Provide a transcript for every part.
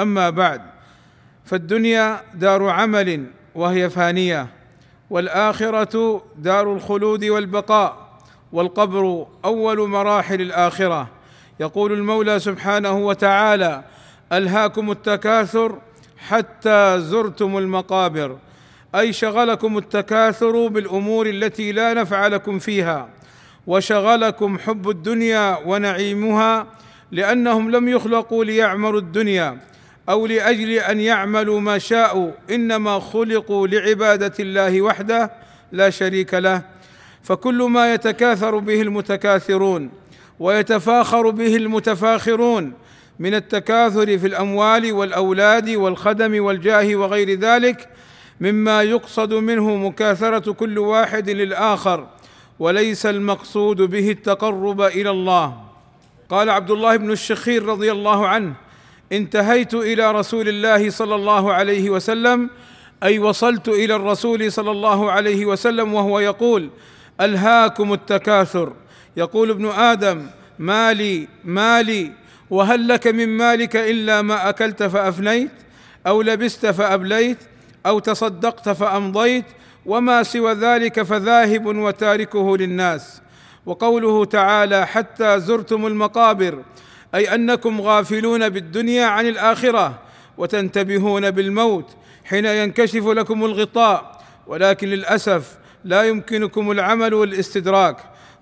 أما بعد فالدنيا دار عمل وهي فانية والآخرة دار الخلود والبقاء والقبر أول مراحل الآخرة. يقول المولى سبحانه وتعالى ألهاكم التكاثر حتى زرتم المقابر. أي شغلكم التكاثر بالأمور التي لا نفع لكم فيها وشغلكم حب الدنيا ونعيمها لأنهم لم يخلقوا ليعمروا الدنيا. أو لأجل أن يعملوا ما شاءوا إنما خلقوا لعبادة الله وحده لا شريك له. فكل ما يتكاثر به المتكاثرون ويتفاخر به المتفاخرون من التكاثر في الأموال والأولاد والخدم والجاه وغير ذلك مما يقصد منه مكاثرة كل واحد للآخر وليس المقصود به التقرب إلى الله. قال عبد الله بن الشخير رضي الله عنه انتهيت إلى رسول الله صلى الله عليه وسلم أي وصلت إلى الرسول صلى الله عليه وسلم وهو يقول ألهاكم التكاثر. يقول ابن آدم مالي مالي وهل لك من مالك إلا ما أكلت فأفنيت أو لبست فأبليت أو تصدقت فأمضيت وما سوى ذلك فذاهب وتاركه للناس. وقوله تعالى حتى زرتم المقابر أي أنكم غافلون بالدنيا عن الآخرة وتنتبهون بالموت حين ينكشف لكم الغطاء ولكن للأسف لا يمكنكم العمل والاستدراك.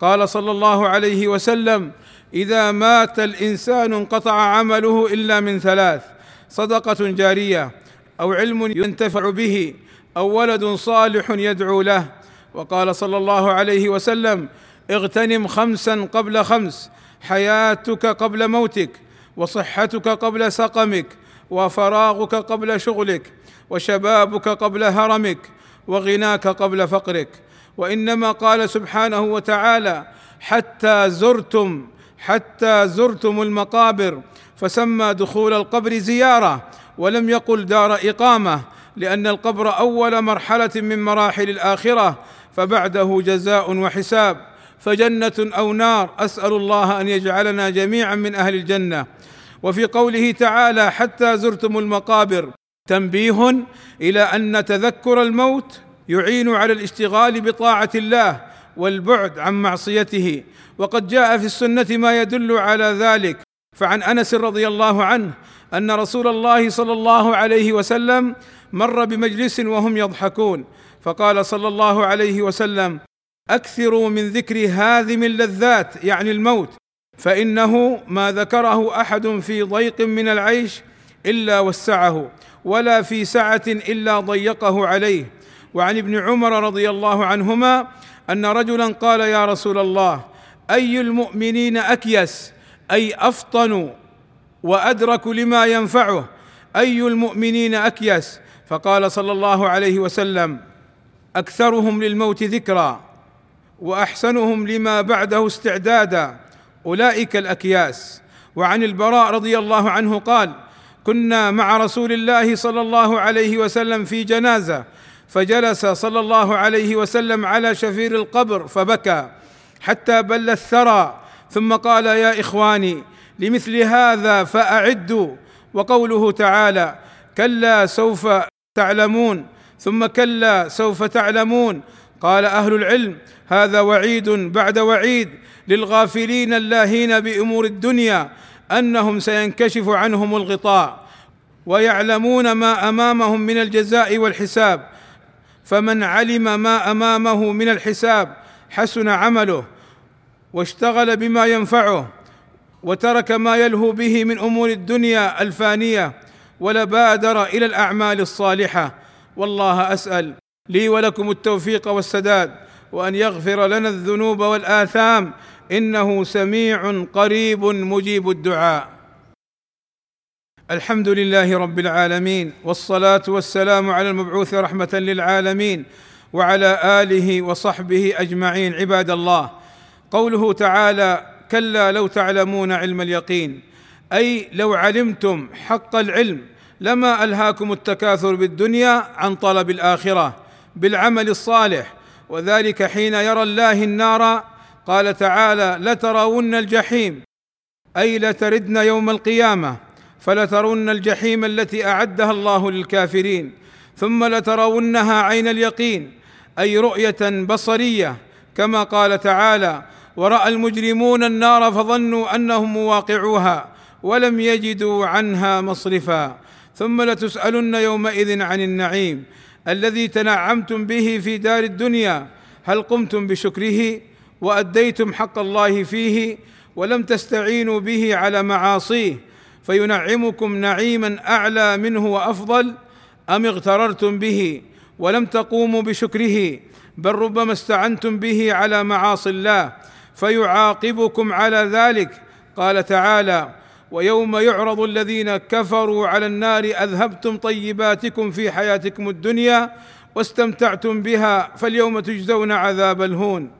قال صلى الله عليه وسلم إذا مات الإنسان انقطع عمله إلا من ثلاث صدقة جارية أو علم ينتفع به أو ولد صالح يدعو له. وقال صلى الله عليه وسلم اغتنم خمسا قبل خمس حياتك قبل موتك وصحتك قبل سقمك وفراغك قبل شغلك وشبابك قبل هرمك وغناك قبل فقرك. وإنما قال سبحانه وتعالى حتى زرتم حتى زرتم المقابر فسمى دخول القبر زيارة ولم يقل دار إقامة لأن القبر أول مرحلة من مراحل الآخرة فبعده جزاء وحساب. فجنة أو نار أسأل الله أن يجعلنا جميعا من أهل الجنة. وفي قوله تعالى حتى زرتم المقابر. تنبيه إلى أن تذكر الموت يعين على الاشتغال بطاعة الله والبعد عن معصيته. وقد جاء في السنة ما يدل على ذلك. فعن أنس رضي الله عنه أن رسول الله صلى الله عليه وسلم مر بمجلس وهم يضحكون. فقال صلى الله عليه وسلم أكثروا من ذكر هاذم اللذات يعني الموت. فإنه ما ذكره أحد في ضيق من العيش إلا وسعه ولا في سعة إلا ضيقه عليه. وعن ابن عمر رضي الله عنهما أن رجلا قال يا رسول الله أي المؤمنين أكيس؟ أي أفطن وأدرك لما ينفعه؟ أي المؤمنين أكيس؟ فقال صلى الله عليه وسلم أكثرهم للموت ذكرا. وأحسنهم لما بعده استعدادا. أولئك الأكياس. وعن البراء رضي الله عنه قال كنا مع رسول الله صلى الله عليه وسلم في جنازة فجلس صلى الله عليه وسلم على شفير القبر فبكى حتى بل الثرى. ثم قال يا إخواني لمثل هذا فأعدوا وقوله تعالى كلا سوف تعلمون ثم كلا سوف تعلمون قال أهل العلم هذا وعيد بعد وعيد للغافلين اللاهين بأمور الدنيا أنهم سينكشف عنهم الغطاء ويعلمون ما أمامهم من الجزاء والحساب فمن علم ما أمامه من الحساب حسن عمله واشتغل بما ينفعه وترك ما يلهو به من أمور الدنيا الفانية ولبادر إلى الأعمال الصالحة والله أسأل لي ولكم التوفيق والسداد وأن يغفر لنا الذنوب والآثام. إنه سميع قريب مجيب الدعاء. الحمد لله رب العالمين والصلاة والسلام على المبعوث رحمة للعالمين وعلى آله وصحبه أجمعين عباد الله. قوله تعالى كلا لو تعلمون علم اليقين أي لو علمتم حق العلم لما ألهاكم التكاثر بالدنيا عن طلب الآخرة بالعمل الصالح. وذلك حين يرى الله النار. قال تعالى لترون الجحيم. أي لتردن يوم القيامة. فلترون الجحيم التي أعدها الله للكافرين. ثم لترونها عين اليقين. أي رؤية بصرية. كما قال تعالى ورأى المجرمون النار فظنوا أنهم مواقعوها ولم يجدوا عنها مصرفا. ثم لتسألن يومئذ عن النعيم الذي تنعمتم به في دار الدنيا هل قمتم بشكره وأديتم حق الله فيه ولم تستعينوا به على معاصيه فينعمكم نعيما أعلى منه وأفضل أم اغتررتم به ولم تقوموا بشكره بل ربما استعنتم به على معاصي الله فيعاقبكم على ذلك؟ قال تعالى ويوم يعرض الذين كفروا على النار أذهبتم طيباتكم في حياتكم الدنيا واستمتعتم بها فاليوم تجزون عذاب الهون.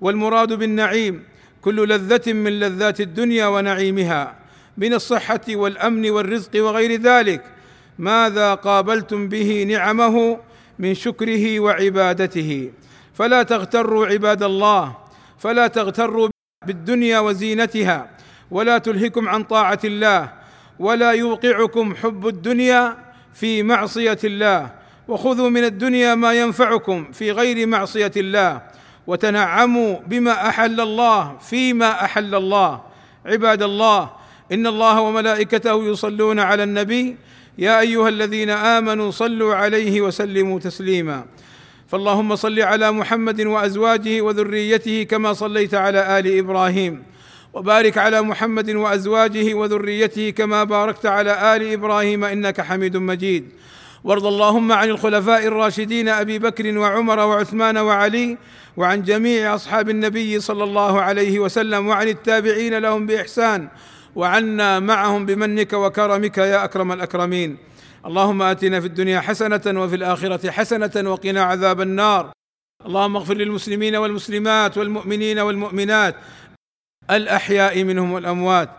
والمراد بالنعيم كل لذة من لذات الدنيا ونعيمها من الصحة والأمن والرزق وغير ذلك. ماذا قابلتم به نعمه من شكره وعبادته؟ فلا تغتروا عباد الله فلا تغتروا بالدنيا وزينتها. ولا تلهكم عن طاعة الله ولا يوقعكم حب الدنيا في معصية الله. وخذوا من الدنيا ما ينفعكم في غير معصية الله وتنعموا بما أحل الله فيما أحل الله. عباد الله إن الله وملائكته يصلون على النبي يا أيها الذين آمنوا صلوا عليه وسلموا تسليما. فاللهم صل على محمد وأزواجه وذريته كما صليت على آل إبراهيم. وبارك على محمد وأزواجه وذريته كما باركت على آل إبراهيم إنك حميد مجيد. وارض اللهم عن الخلفاء الراشدين أبي بكر وعمر وعثمان وعلي وعن جميع أصحاب النبي صلى الله عليه وسلم وعن التابعين لهم بإحسان وعنا معهم بمنك وكرمك يا أكرم الأكرمين. اللهم آتنا في الدنيا حسنة وفي الآخرة حسنة وقنا عذاب النار. اللهم اغفر للمسلمين والمسلمات والمؤمنين والمؤمنات الأحياء منهم والأموات.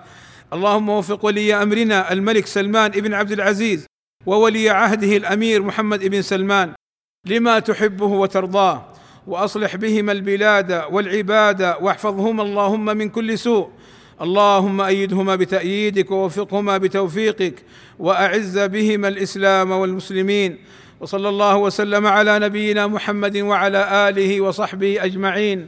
اللهم وفق ولي أمرنا الملك سلمان بن عبد العزيز وولي عهده الأمير محمد بن سلمان لما تحبه وترضاه وأصلح بهما البلاد والعباد واحفظهما اللهم من كل سوء. اللهم أيدهما بتأييدك ووفقهما بتوفيقك وأعز بهما الإسلام والمسلمين. وصلى الله وسلم على نبينا محمد وعلى آله وصحبه أجمعين.